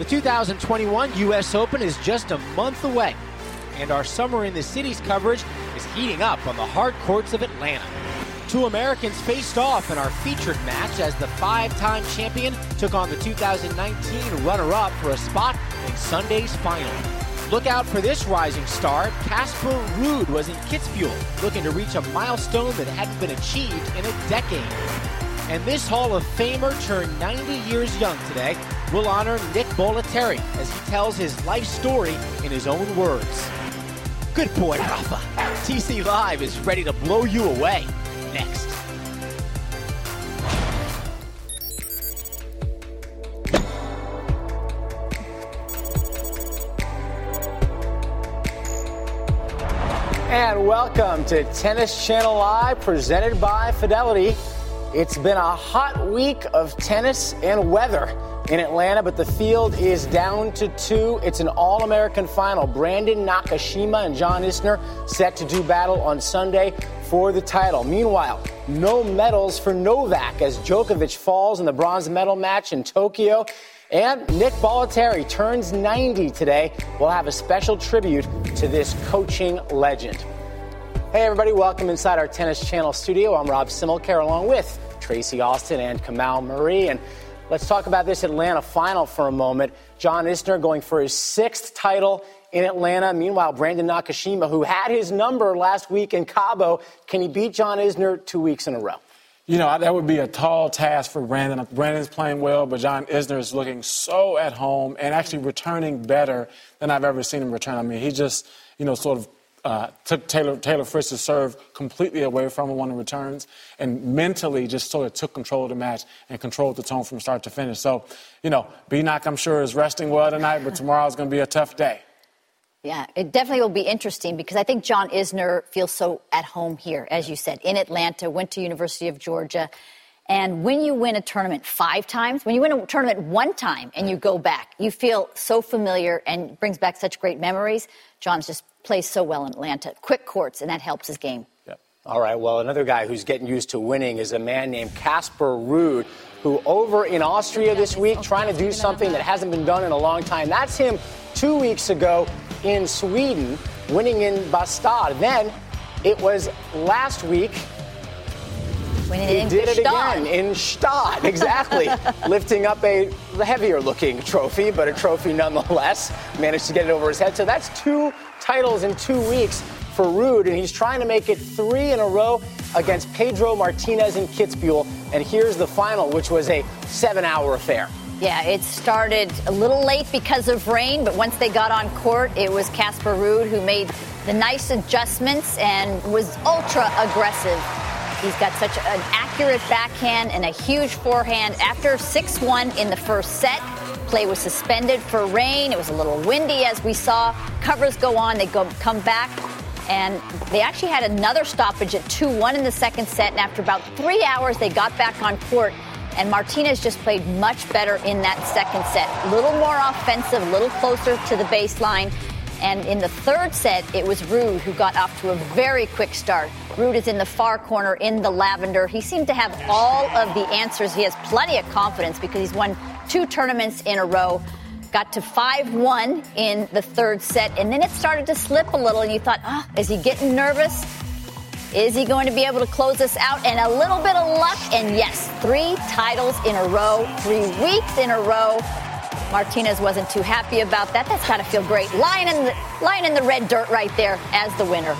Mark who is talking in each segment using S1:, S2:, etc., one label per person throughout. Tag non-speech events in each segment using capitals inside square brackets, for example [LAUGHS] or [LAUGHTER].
S1: The 2021 U.S. Open is just a month away, and our Summer in the Cities coverage is heating up on the hard courts of Atlanta. Two Americans faced off in our featured match as the five time champion took on the 2019 runner up for a spot in Sunday's final. Look out for this rising star. Casper Ruud was in Kitzbühel, looking to reach a milestone that hadn't been achieved in a decade. And this Hall of Famer turned 90 years young today. We'll honor Nick Bollettieri as he tells his life story in his own words. Good boy, Rafa. TC Live is ready to blow you away. Next. And welcome to Tennis Channel Live, presented by Fidelity. It's been a hot week of tennis and weather in Atlanta, but the field is down to two. It's an All American final. Brandon Nakashima and John Isner set to do battle on Sunday for the title. Meanwhile, no medals for Novak as Djokovic falls in the bronze medal match in Tokyo. And Nick Bollettieri turns 90 today. We'll have a special tribute to this coaching legend. Hey, everybody, welcome inside our Tennis Channel studio. I'm Rob Similcar along with Tracy Austin and Kamau Murray. And let's talk about this Atlanta final for a moment. John Isner going for his sixth title in Atlanta. Meanwhile, Brandon Nakashima, who had his number last week in Cabo, can he beat John Isner two weeks in a row?
S2: You know, that would be a tall task for Brandon. Brandon's playing well, but John Isner is looking so at home and actually returning better than I've ever seen him return. I mean, he just, you know, sort of uh, took Taylor, Taylor Fritz's serve completely away from him on the returns and mentally just sort of took control of the match and controlled the tone from start to finish. So, you know, B-Knock, I'm sure, is resting well tonight, but tomorrow's going to be a tough day.
S3: Yeah, it definitely will be interesting because I think John Isner feels so at home here, as you said, in Atlanta, went to University of Georgia. And when you win a tournament five times, when you win a tournament one time and you go back, you feel so familiar and brings back such great memories. John's just plays so well in Atlanta. Quick courts, and that helps his game.
S1: Yep. All right, well, another guy who's getting used to winning is a man named Casper Ruud, who over in Austria this week trying to do something that hasn't been done in a long time. That's him two weeks ago in Sweden, winning in Bastad. Then it was last week
S3: Winning
S1: he did it again in Gstaad, exactly. [LAUGHS] Lifting up a heavier looking trophy, but a trophy nonetheless. Managed to get it over his head. So that's two titles in two weeks for Ruud, and he's trying to make it three in a row against Pedro Martinez in Kitzbühel. And here's the final, which was a seven hour affair.
S3: Yeah, it started a little late because of rain, but once they got on court, it was Casper Ruud who made the nice adjustments and was ultra aggressive. He's got such an accurate backhand and a huge forehand. After 6 1 in the first set, play was suspended for rain. It was a little windy, as we saw. Covers go on, they go come back. And they actually had another stoppage at 2 1 in the second set. And after about three hours, they got back on court. And Martinez just played much better in that second set. A little more offensive, a little closer to the baseline. And in the third set, it was Ruud who got off to a very quick start. Ruud is in the far corner in the lavender. He seemed to have all of the answers. He has plenty of confidence because he's won two tournaments in a row. Got to 5 1 in the third set, and then it started to slip a little, and you thought, ah, is he getting nervous? Is he going to be able to close this out? And a little bit of luck, and yes, three titles in a row, three weeks in a row. Martinez wasn't too happy about that. That's got to feel great. Lying in the lying in the red dirt right there as the winner.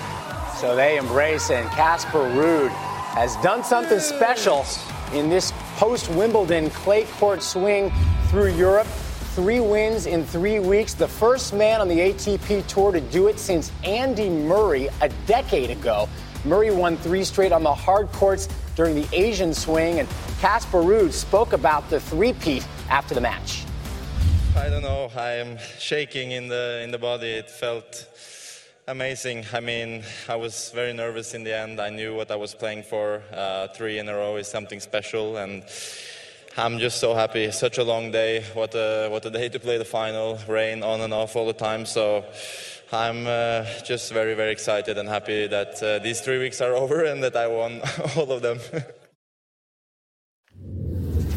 S1: So they embrace, and Casper Ruud has done something special in this post Wimbledon clay court swing through Europe. Three wins in three weeks. The first man on the ATP Tour to do it since Andy Murray a decade ago. Murray won three straight on the hard courts during the Asian swing, and Casper Ruud spoke about the three-peat after the match.
S4: I don't know. I'm shaking in the in the body. It felt amazing. I mean, I was very nervous in the end. I knew what I was playing for. Uh, three in a row is something special, and I'm just so happy. Such a long day. What a what a day to play the final. Rain on and off all the time. So. I'm uh, just very, very excited and happy that uh, these three weeks are [LAUGHS] over and that I won [LAUGHS] all of them. [LAUGHS]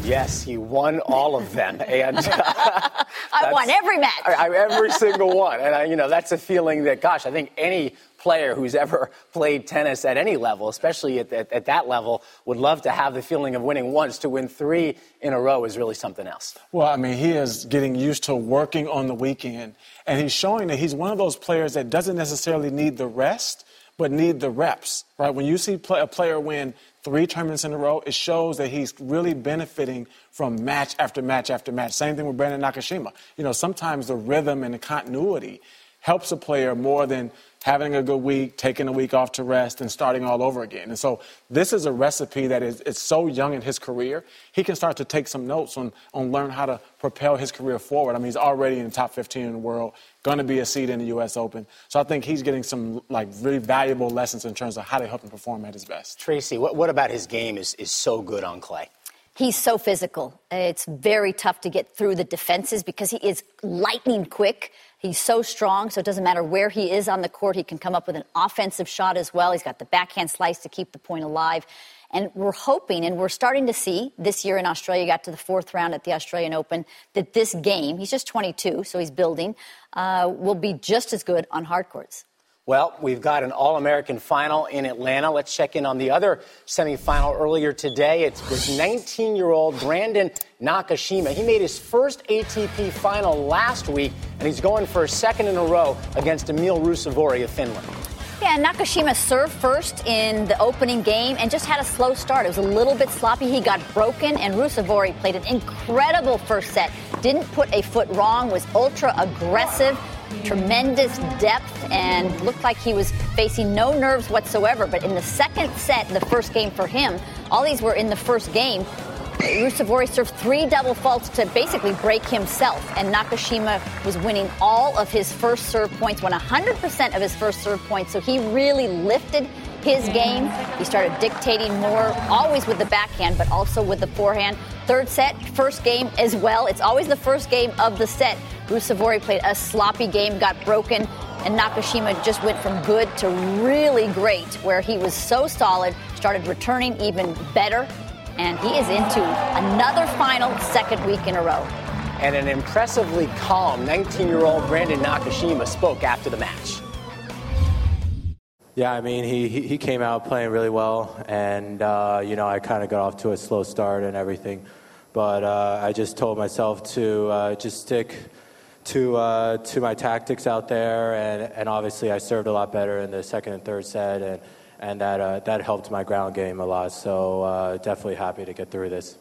S1: Yes, he won all of them, [LAUGHS] and [LAUGHS]
S3: I won every match.
S1: I, I, every single one, and I, you know that's a feeling that, gosh, I think any player who's ever [LAUGHS] played tennis at any level, especially at, at, at, that level, would love to have the feeling of winning once. To win three in a row is really something else.
S2: Well, I mean, he is getting used to working on the weekend, and he's showing that he's one of those players that doesn't necessarily need the rest, but need the reps. Right? When you see play, a player win three tournaments in a row, it shows that he's really benefiting from match after match after match. Same thing with Brandon Nakashima. You know, sometimes the rhythm and the continuity helps a player more than having a good week, taking a week off to rest, and starting all over again. And so this is a recipe that is it's so young in his career. He can start to take some notes on, on learn how to propel his career forward. I mean, he's already in the top 15 in the world, going to be a seed in the U.S. Open. So I think he's getting some like really valuable lessons in terms of how to help him perform at his best.
S1: Tracy, what, what about his game is, is so good on clay?
S3: He's so physical. It's very tough to get through the defenses because he is lightning quick. He's so strong, so it doesn't matter where he is on the court. He can come up with an offensive shot as well. He's got the backhand slice to keep the point alive. And we're hoping, and we're starting to see this year in Australia, got to the fourth round at the Australian Open, that this game, he's just 22, so he's building, uh, will be just as good on hard courts.
S1: Well, we've got an All American final in Atlanta. Let's check in on the other semifinal earlier today. It's with 19 year old Brandon Nakashima. He made his first ATP final last week, and he's going for a second in a row against Emil Ruusuvuori of Finland.
S3: Yeah, Nakashima served first in the opening game and just had a slow start. It was a little bit sloppy. He got broken, and Ruusuvuori played an incredible first set. Didn't put a foot wrong, was ultra aggressive tremendous depth and looked like he was facing no nerves whatsoever. But in the second set, the first game for him, all these were in the first game. Ruusuvuori served three double faults to basically break himself, and Nakashima was winning all of his first serve points, won 100% of his first serve points. So he really lifted his game. He started dictating more, always with the backhand, but also with the forehand. Third set, first game as well. It's always the first game of the set. Ruusuvuori played a sloppy game, got broken, and Nakashima just went from good to really great, where he was so solid, started returning even better, and he is into another final second week in a row.
S1: And an impressively calm 19 year old Brandon Nakashima spoke after the match.
S5: Yeah, I mean, he, he came out playing really well, and, uh, you know, I kind of got off to a slow start and everything. But uh, I just told myself to uh, just stick to, uh, to my tactics out there, and, and obviously I served a lot better in the second and third set, and, and that, uh, that helped my ground game a lot. So uh, definitely happy to get through this.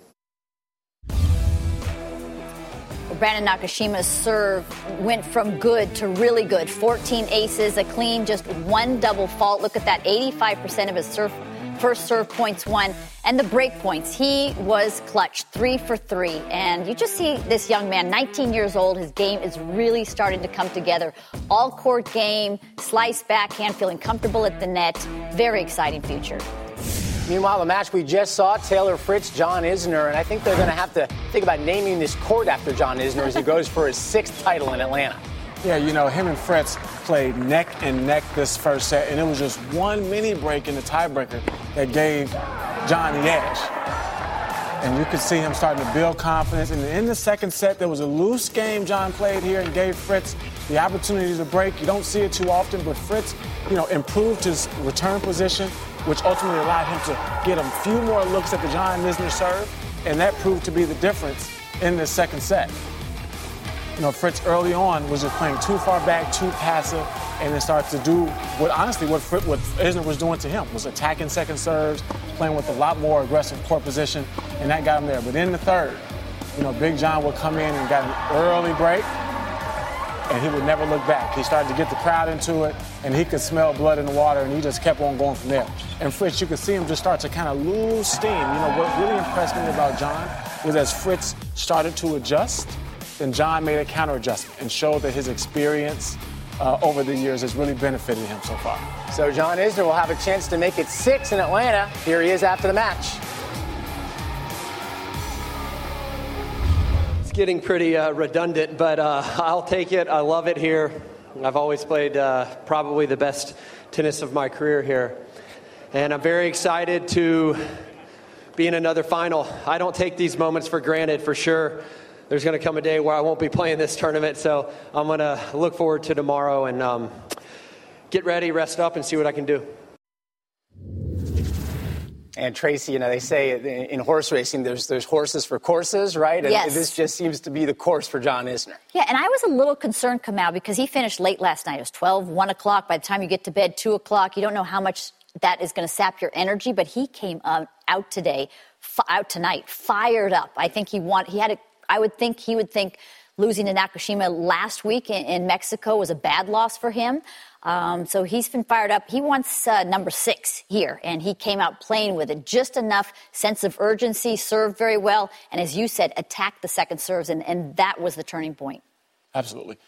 S3: Brandon Nakashima's serve went from good to really good. 14 aces, a clean, just one double fault. Look at that 85% of his serve, first serve points won. And the break points, he was clutch, three for three. And you just see this young man, 19 years old, his game is really starting to come together. All court game, slice backhand, feeling comfortable at the net. Very exciting future.
S1: Meanwhile, the match we just saw, Taylor Fritz, John Isner, and I think they're going to have to think about naming this court after John Isner as he goes for his sixth title in Atlanta.
S2: Yeah, you know, him and Fritz played neck and neck this first set, and it was just one mini break in the tiebreaker that gave John the edge. And you could see him starting to build confidence. And in the second set, there was a loose game John played here and gave Fritz the opportunity to break. You don't see it too often, but Fritz, you know, improved his return position, which ultimately allowed him to get a few more looks at the John Isner serve, and that proved to be the difference in the second set. You know, Fritz early on was just playing too far back, too passive, and then started to do what honestly what Fritz, what Isner was doing to him was attacking second serves, playing with a lot more aggressive court position, and that got him there. But in the third, you know, Big John would come in and got an early break, and he would never look back. He started to get the crowd into it, and he could smell blood in the water, and he just kept on going from there. And Fritz, you could see him just start to kind of lose steam. You know, what really impressed me about John was as Fritz started to adjust, then John made a counter adjustment and showed that his experience uh, over the years has really benefited him so far.
S1: So John Isner will have a chance to make it six in Atlanta. Here he is after the match.
S6: Getting pretty uh, redundant, but uh, I'll take it. I love it here. I've always played uh, probably the best tennis of my career here. And I'm very excited to be in another final. I don't take these moments for granted for sure. There's going to come a day where I won't be playing this tournament, so I'm going to look forward to tomorrow and um, get ready, rest up, and see what I can do.
S1: And Tracy, you know, they say in horse racing, there's there's horses for courses, right? And
S3: yes.
S1: this just seems to be the course for John Isner.
S3: Yeah, and I was a little concerned, Kamau, because he finished late last night. It was 12, 1 o'clock. By the time you get to bed, 2 o'clock, you don't know how much that is going to sap your energy. But he came uh, out today, f- out tonight, fired up. I think he want he had a. I would think he would think losing to Nakashima last week in, in Mexico was a bad loss for him. Um, so he's been fired up. He wants uh, number six here, and he came out playing with it. Just enough sense of urgency, served very well, and as you said, attacked the second serves, and, and that was the turning point.
S2: Absolutely.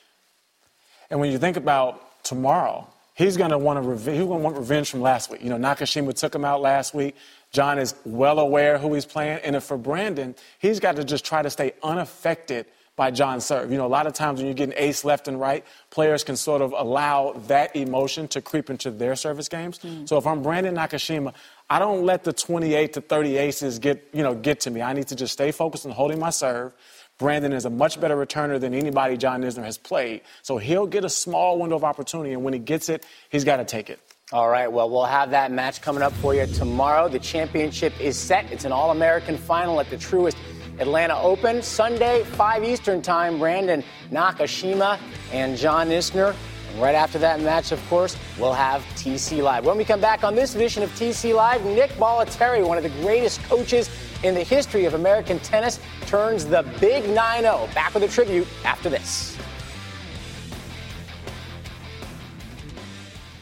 S2: And when you think about tomorrow, he's going to want want revenge from last week. You know, Nakashima took him out last week. John is well aware who he's playing, and if for Brandon, he's got to just try to stay unaffected by John Serve. You know, a lot of times when you're getting ace left and right, players can sort of allow that emotion to creep into their service games. Mm. So if I'm Brandon Nakashima, I don't let the 28 to 30 aces get, you know, get to me. I need to just stay focused on holding my serve. Brandon is a much better returner than anybody John Isner has played. So he'll get a small window of opportunity, and when he gets it, he's got to take it.
S1: All right, well, we'll have that match coming up for you tomorrow. The championship is set. It's an All American final at the Truist Atlanta Open. Sunday, 5 Eastern Time, Brandon Nakashima and John Isner. And right after that match, of course, we'll have TC Live. When we come back on this edition of TC Live, Nick Bollettieri, one of the greatest coaches in the history of American tennis, turns the big 9 0. Back with a tribute after this.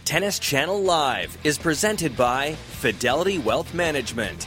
S7: Tennis Channel Live is presented by Fidelity Wealth Management.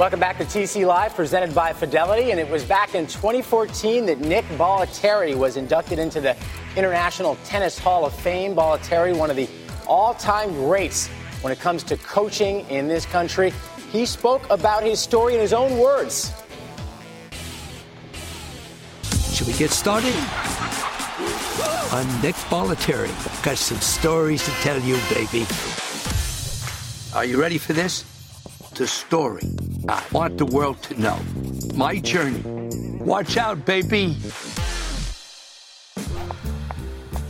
S1: Welcome back to TC Live, presented by Fidelity. And it was back in 2014 that Nick Bollettieri was inducted into the International Tennis Hall of Fame. Bollettieri, one of the all time greats when it comes to coaching in this country. He spoke about his story in his own words.
S8: Should we get started? I'm Nick Bollettieri. Got some stories to tell you, baby. Are you ready for this? The story. I want the world to know. My journey. Watch out, baby.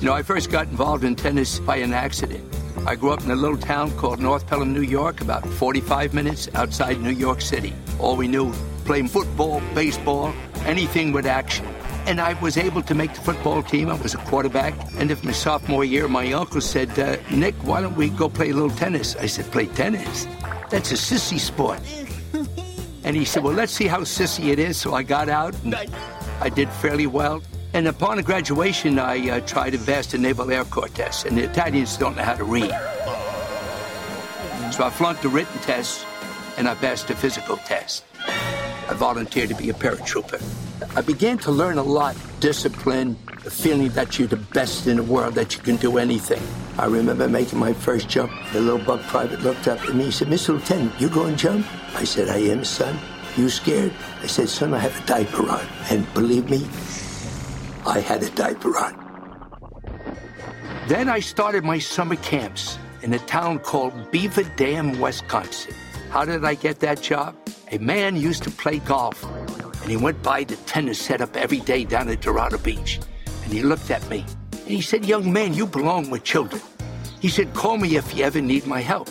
S8: You know, I first got involved in tennis by an accident. I grew up in a little town called North Pelham, New York, about 45 minutes outside New York City. All we knew, playing football, baseball, anything with action. And I was able to make the football team. I was a quarterback. And if my sophomore year, my uncle said, uh, Nick, why don't we go play a little tennis? I said, play tennis? That's a sissy sport. And he said, Well, let's see how sissy it is. So I got out and I did fairly well. And upon graduation, I uh, tried advanced naval air corps test, and the Italians don't know how to read. So I flunked the written test, and I passed the physical test. I volunteered to be a paratrooper. I began to learn a lot discipline, the feeling that you're the best in the world, that you can do anything. I remember making my first jump. The little buck private looked up at me. and said, Mr. Lieutenant, you going to jump? I said, I am, son. You scared? I said, son, I have a diaper on. And believe me, I had a diaper on. Then I started my summer camps in a town called Beaver Dam, Wisconsin. How did I get that job? A man used to play golf, and he went by the tennis setup every day down at Dorado Beach. And he looked at me, and he said, Young man, you belong with children. He said, Call me if you ever need my help.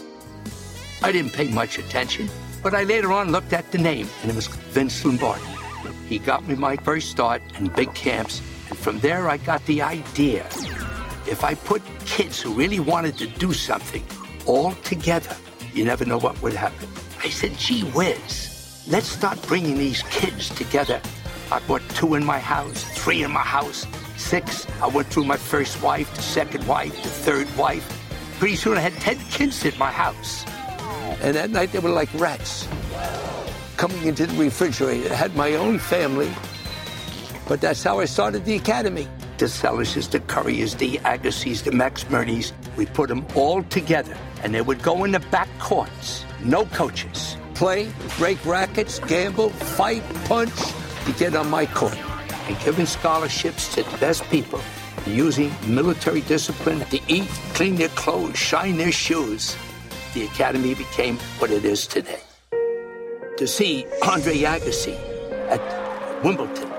S8: I didn't pay much attention. But I later on looked at the name, and it was Vince Lombardi. He got me my first start in big camps, and from there I got the idea. If I put kids who really wanted to do something all together, you never know what would happen. I said, gee whiz, let's start bringing these kids together. I bought two in my house, three in my house, six. I went through my first wife, the second wife, the third wife. Pretty soon I had 10 kids in my house. And that night they were like rats coming into the refrigerator. I had my own family, but that's how I started the academy. The Seles's, the Couriers, the Agassiz, the Max Mirnyis, we put them all together, and they would go in the back courts. No coaches. Play, break rackets, gamble, fight, punch to get on my court. And giving scholarships to the best people, using military discipline to eat, clean their clothes, shine their shoes. The academy became what it is today to see Andre Agassi at Wimbledon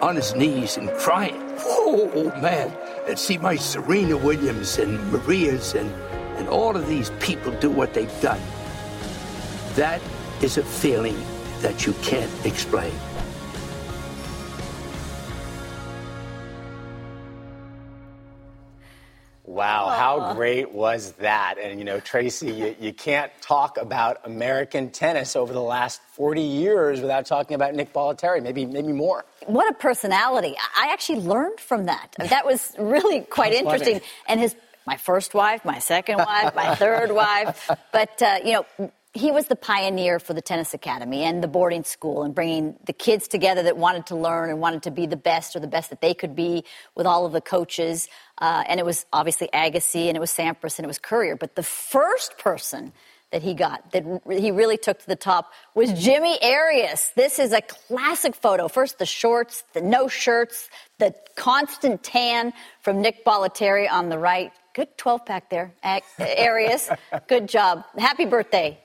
S8: on his knees and crying. Oh, man. And see my Serena Williams and Maria's and, and all of these people do what they've done. That is a feeling that you can't explain.
S1: Wow, how great was that? And you know, Tracy, you, you can't talk about American tennis over the last 40 years without talking about Nick Bollettieri, maybe maybe more.
S3: What a personality. I actually learned from that. That was really quite
S1: That's
S3: interesting.
S1: funny.
S3: And his my first wife, my second wife, my third wife. [LAUGHS] But uh, you know, he was the pioneer for the tennis academy and the boarding school and bringing the kids together that wanted to learn and wanted to be the best or the best that they could be with all of the coaches. Uh, and it was obviously Agassi and it was Sampras and it was Courier. But the first person that he got that he really took to the top was Jimmy Arias. This is a classic photo. First, the shorts, the no shirts, the constant tan from Nick Bollettieri on the right. Good 12 pack there, Arias. Good job. Happy birthday.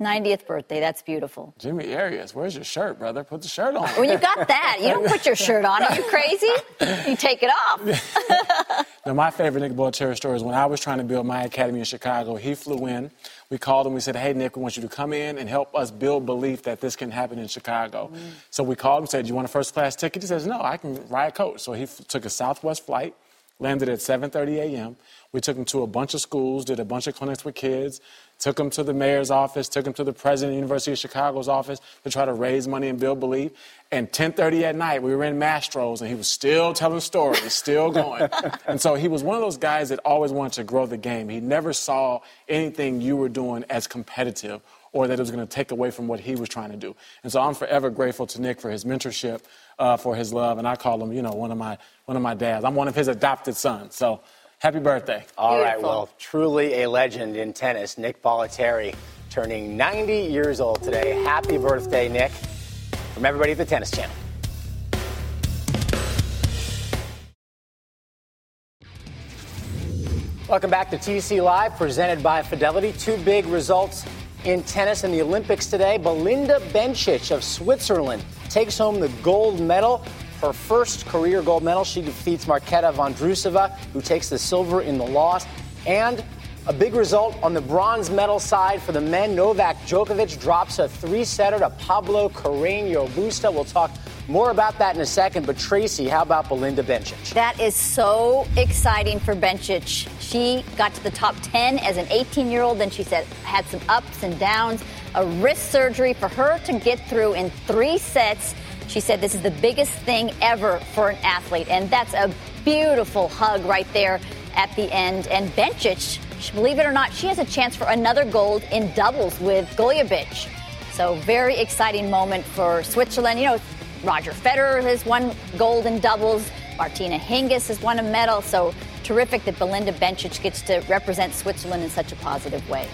S3: 90th birthday. That's beautiful.
S2: Jimmy Arias, where's your shirt, brother? Put the shirt on.
S3: When you got that, you don't put your shirt on. Are you crazy? You take it off. [LAUGHS]
S2: Now, my favorite Nick Bollettieri story is when I was trying to build my academy in Chicago. He flew in. We called him. We said, "Hey, Nick, we want you to come in and help us build belief that this can happen in Chicago." Mm. So we called him. Said, Do "You want a first class ticket?" He says, "No, I can ride coach." So he f- took a Southwest flight, landed at 7:30 a.m. We took him to a bunch of schools, did a bunch of clinics with kids, took him to the mayor's office, took him to the president of the University of Chicago's office to try to raise money and build belief. And 10:30 at night, we were in Mastro's, and he was still telling stories, still going. [LAUGHS] and so he was one of those guys that always wanted to grow the game. He never saw anything you were doing as competitive or that it was going to take away from what he was trying to do. And so I'm forever grateful to Nick for his mentorship, uh, for his love, and I call him, you know, one of my one of my dads. I'm one of his adopted sons. So happy birthday.
S1: All right, well, truly a legend in tennis, Nick Bollettieri, turning 90 years old today. Happy birthday, Nick, from everybody at the Tennis Channel. Welcome back to TC Live, presented by Fidelity. Two big results in tennis in the Olympics today. Belinda Bencic of Switzerland takes home the gold medal. Her first career gold medal. She defeats Marketa Vondrusova, who takes the silver in the loss. And a big result on the bronze medal side for the men. Novak Djokovic drops a three-setter to Pablo Carreño Busta. We'll talk more about that in a second. But Tracy, how about Belinda Bencic?
S3: That is so exciting for Bencic. She got to the top 10 as an 18 year old, then she said had some ups and downs, a wrist surgery for her to get through in three sets. She said this is the biggest thing ever for an athlete, and that's a beautiful hug right there at the end. And Bencic, believe it or not, she has a chance for another gold in doubles with Golubic. So very exciting moment for Switzerland. You know, Roger Federer has won gold in doubles. Martina Hingis has won a medal. So terrific that Belinda Bencic gets to represent Switzerland in such a positive way.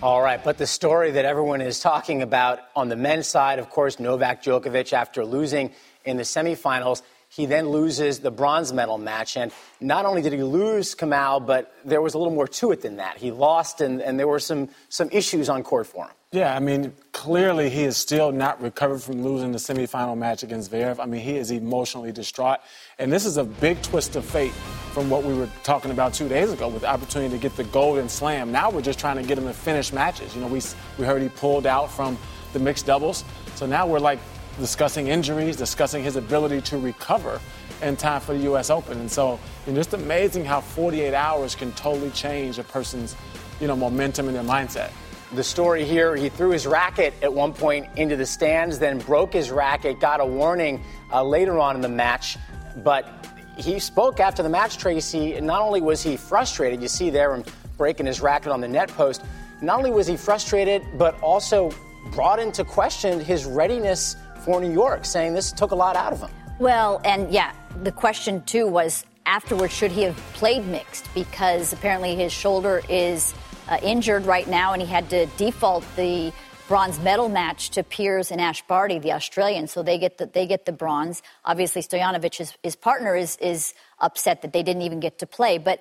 S1: All right, but the story that everyone is talking about on the men's side, of course, Novak Djokovic, after losing in the semifinals, He then loses the bronze medal match. And not only did he lose Kamau, but there was a little more to it than that. He lost, and, and there were some, some issues on court for him.
S2: Yeah, I mean, clearly he is still not recovered from losing the semifinal match against Zverev. I mean, he is emotionally distraught. And this is a big twist of fate from what we were talking about two days ago with the opportunity to get the golden slam. Now we're just trying to get him to finish matches. You know, we, we heard he pulled out from the mixed doubles. So now we're like discussing injuries, discussing his ability to recover in time for the U.S. Open. And so it's just amazing how 48 hours can totally change a person's, you know, momentum and their mindset.
S1: The story here, he threw his racket at one point into the stands, then broke his racket, got a warning uh, later on in the match. But he spoke after the match, Tracy. Not only was he frustrated, you see there him breaking his racket on the net post, not only was he frustrated, but also brought into question his readiness for New York, saying this took a lot out of him.
S3: Well, and yeah, the question too was afterwards should he have played mixed because apparently his shoulder is uh, injured right now and he had to default the bronze medal match to Peers and Ash Barty, the Australian. So they get the, they get the bronze. Obviously, Stojanovic, his, partner, is, is upset that they didn't even get to play. But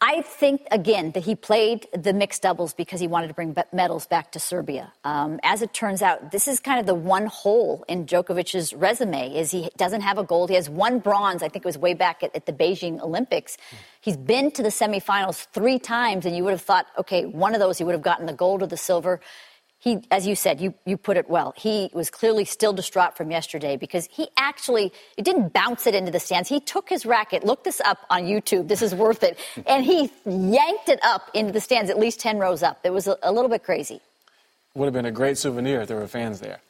S3: I think again that he played the mixed doubles because he wanted to bring medals back to Serbia. Um, as it turns out, this is kind of the one hole in Djokovic's resume: is he doesn't have a gold. He has one bronze. I think it was way back at, at the Beijing Olympics. He's been to the semifinals three times, and you would have thought, okay, one of those he would have gotten the gold or the silver he, as you said, you, you put it well. He was clearly still distraught from yesterday because he actually, it didn't bounce it into the stands. He took his racket, look this up on YouTube, this is worth it, [LAUGHS] and he yanked it up into the stands, at least 10 rows up. It was a, a little bit crazy.
S2: Would have been a great souvenir if there were fans there.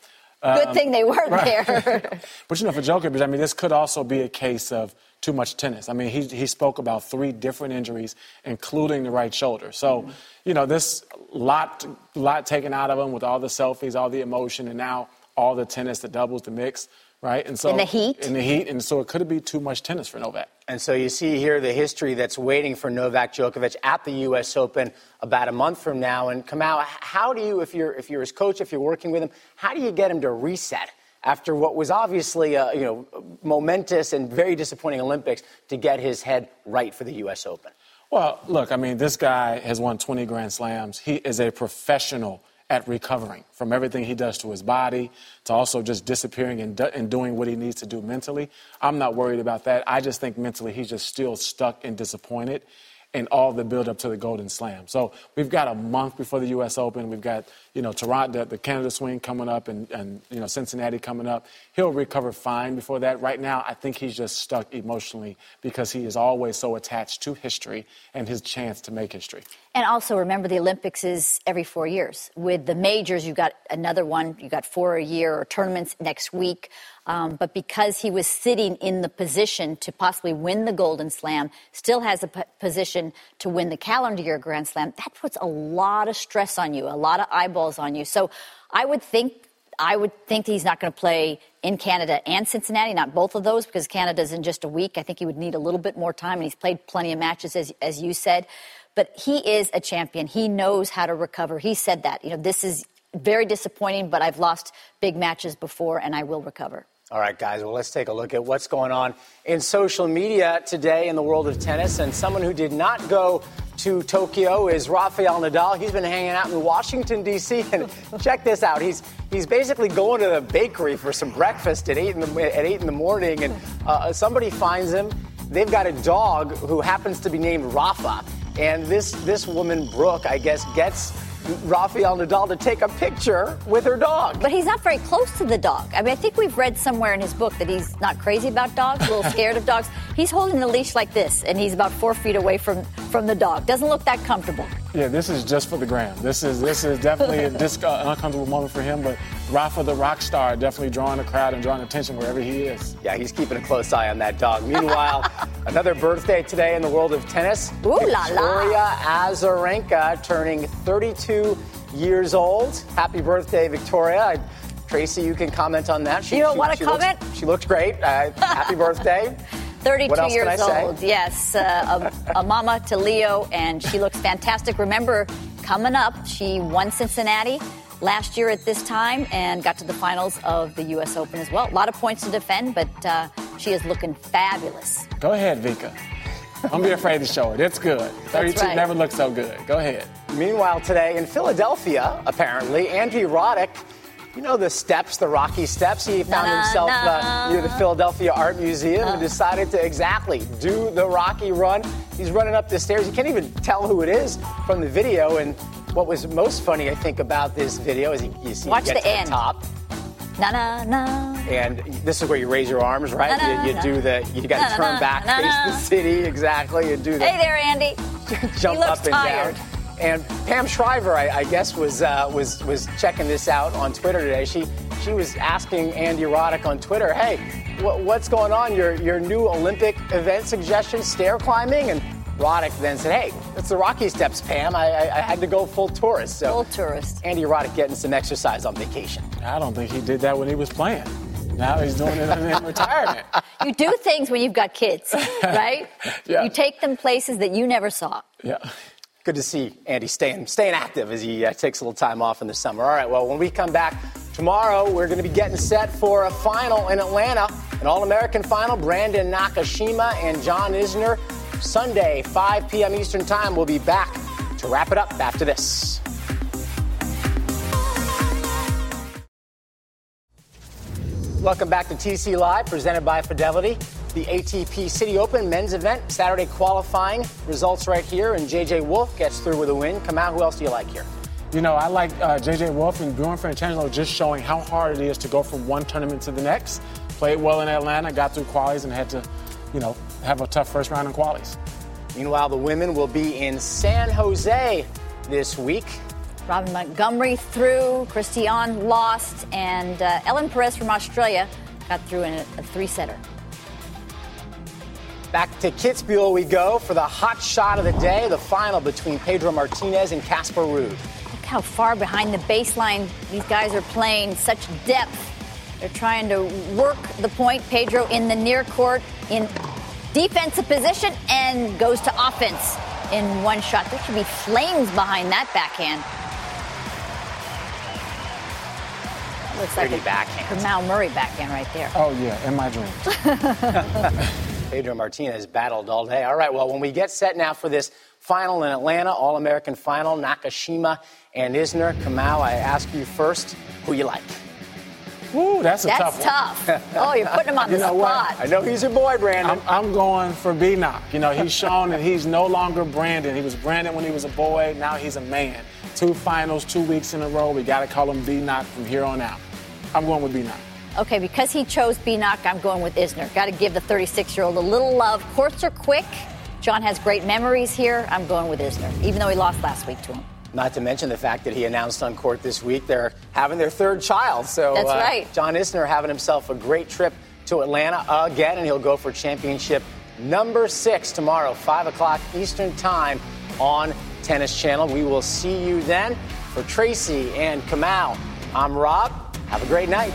S3: Good um, thing they weren't right. there. [LAUGHS]
S2: but you know, for Djokovic, I mean, this could also be a case of too much tennis. I mean, he, he spoke about three different injuries, including the right shoulder. So, mm-hmm. you know, this lot, lot taken out of him with all the selfies, all the emotion, and now all the tennis, the doubles, the mix, right?
S3: And so in the heat,
S2: in the heat, and so it could be too much tennis for Novak.
S1: And so you see here the history that's waiting for Novak Djokovic at the U.S. Open about a month from now. And Kamau, how do you, if you're if you're his coach, if you're working with him, how do you get him to reset? after what was obviously a you know momentous and very disappointing Olympics to get his head right for the U.S. Open?
S2: Well, look, I mean, this guy has won 20 Grand Slams. He is a professional at recovering from everything he does to his body to also just disappearing and, do- and doing what he needs to do mentally. I'm not worried about that. I just think mentally he's just still stuck and disappointed in all the build up to the Golden Slam. So we've got a month before the U.S. Open. We've got you know, Toronto, the, Canada swing coming up and, and, you know, Cincinnati coming up. He'll recover fine before that. Right now, I think he's just stuck emotionally because he is always so attached to history and his chance to make history.
S3: And also remember the Olympics is every four years. With the majors, you've got another one, you've got four a year or tournaments next week. Um, but because he was sitting in the position to possibly win the Golden Slam, still has a p- position to win the calendar year Grand Slam, that puts a lot of stress on you, a lot of eyeballs on you. So I would think I would think he's not going to play in Canada and Cincinnati, not both of those, because Canada's in just a week. I think he would need a little bit more time, and he's played plenty of matches, as, as you said. But he is a champion. He knows how to recover. He said that. You know, this is very disappointing, but I've lost big matches before, and I will recover.
S1: All right, guys, well, let's take a look at what's going on in social media today in the world of tennis. And someone who did not go to Tokyo is Rafael Nadal. He's been hanging out in Washington, D.C. And [LAUGHS] check this out. He's, he's basically going to the bakery for some breakfast at 8 in the, at 8 in the morning. And uh, somebody finds him. They've got a dog who happens to be named Rafa. And this, this woman, Brooke, I guess, gets Rafael Nadal to take a picture with her dog.
S3: But he's not very close to the dog. I mean, I think we've read somewhere in his book that he's not crazy about dogs, a little [LAUGHS] scared of dogs. He's holding the leash like this, and he's about four feet away from, from the dog. Doesn't look that comfortable.
S2: Yeah, this is just for the gram. This is this is definitely a dis- uh, uncomfortable moment for him, but Rafa, the rock star, definitely drawing the crowd and drawing attention wherever he is.
S1: Yeah, he's keeping a close eye on that dog. Meanwhile, [LAUGHS] another birthday today in the world of tennis.
S3: Ooh la
S1: Victoria Azarenka turning 32 years old. Happy birthday, Victoria. Tracy, you can comment on that.
S3: She, you don't want to comment?
S1: Looks, she looked great. Uh, happy birthday. [LAUGHS]
S3: 32 years old, yes. Uh, a, a mama to Leo, and she looks fantastic. Remember, coming up, she won Cincinnati last year at this time and got to the finals of the U.S. Open as well. A lot of points to defend, but uh, She is looking fabulous.
S2: Go ahead, Vika. Don't be afraid to show it. It's good. 32
S3: right.
S2: never looked so good. Go ahead.
S1: Meanwhile, today in Philadelphia, apparently, Andy Roddick, you know the steps, the Rocky steps. He found
S3: Na,
S1: himself
S3: na.
S1: uh, near the Philadelphia Art Museum and decided to exactly do the Rocky run. He's running up the stairs. You can't even tell who it is from the video. And what was most funny, I think, about this video is he, you see
S3: Watch
S1: he gets
S3: the
S1: to
S3: end.
S1: the top.
S3: Na na na.
S1: And this is where you raise your arms, right?
S3: Na, na,
S1: you, you
S3: na.
S1: do the, you got to turn back, face the city, exactly, and do the
S3: Hey there, Andy. [LAUGHS]
S1: jump up and
S3: tired.
S1: down. And Pam Shriver, I, I guess, was uh, was was checking this out on Twitter today. She she was asking Andy Roddick on Twitter, "Hey, wh- what's going on? Your your new Olympic event suggestion, stair climbing?" And Roddick then said, "Hey, it's the Rocky Steps, Pam. I, I, I had to go full tourist." So
S3: Full tourist.
S1: Andy Roddick getting some exercise on vacation.
S2: I don't think he did that when he was playing. Now he's doing it in [LAUGHS] retirement.
S3: You do things when you've got kids, [LAUGHS] right?
S2: Yeah.
S3: You take them places that you never saw.
S2: Yeah.
S1: Good to see Andy staying staying active as he uh, takes a little time off in the summer. All right, well, when we come back tomorrow, we're going to be getting set for a final in Atlanta, an All-American final. Brandon Nakashima and John Isner. Sunday, 5 p.m. Eastern Time. We'll be back to wrap it up after this. Welcome back to TC Live, presented by Fidelity. The ATP City Open men's event, Saturday qualifying. Results right here, and JJ Wolf gets through with a win. Kamau, who else do you like here?
S2: You know, I like uh, JJ Wolf and Bjorn Fratangelo just showing how hard it is to go from one tournament to the next. Played well in Atlanta, got through qualies, and had to, you know, have a tough first round in qualies.
S1: Meanwhile, the women will be in San Jose this week.
S3: Robin Montgomery through, Christiane lost, and uh, Ellen Perez from Australia got through in a, a three-setter.
S1: Back to Kitzbühel we go for the hot shot of the day, the final between Pedro Martinez and Casper Ruud.
S3: Look how far behind the baseline these guys are playing, such depth. They're trying to work the point. Pedro in the near court in defensive position and goes to offense in one shot. There should be flames behind that backhand. Looks like
S1: Pretty
S3: a
S1: backhand.
S3: Kamau Murray backhand right there.
S2: Oh, yeah, in my dreams. [LAUGHS]
S1: Pedro Martinez battled all day. All right, well, when we get set now for this final in Atlanta, All American final, Nakashima and Isner. Kamau, I ask you first, who you like?
S2: Woo, that's a
S3: That's
S2: tough one.
S3: tough. Oh, you're putting him on [LAUGHS]
S2: You
S3: the
S2: know what?
S1: I know he's your boy, Brandon.
S2: I'm, I'm going for B Knock. You know, he's shown that he's no longer Brandon. He was Brandon when he was a boy. Now he's a man. Two finals, two weeks in a row. We got to call him B Knock from here on out. I'm going with B Knock.
S3: Okay, because he chose B Knock, I'm going with Isner. Got to give the 36 year old a little love. Courts are quick. John has great memories here. I'm going with Isner, even though he lost last week to him.
S1: Not to mention the fact that he announced on court this week they're having their third child. So
S3: That's
S1: uh,
S3: right.
S1: John Isner having himself a great trip to Atlanta again, and he'll go for championship number six tomorrow, 5 o'clock Eastern Time on Tennis Channel. We will see you then. For Tracy and Kamau, I'm Rob. Have a great night.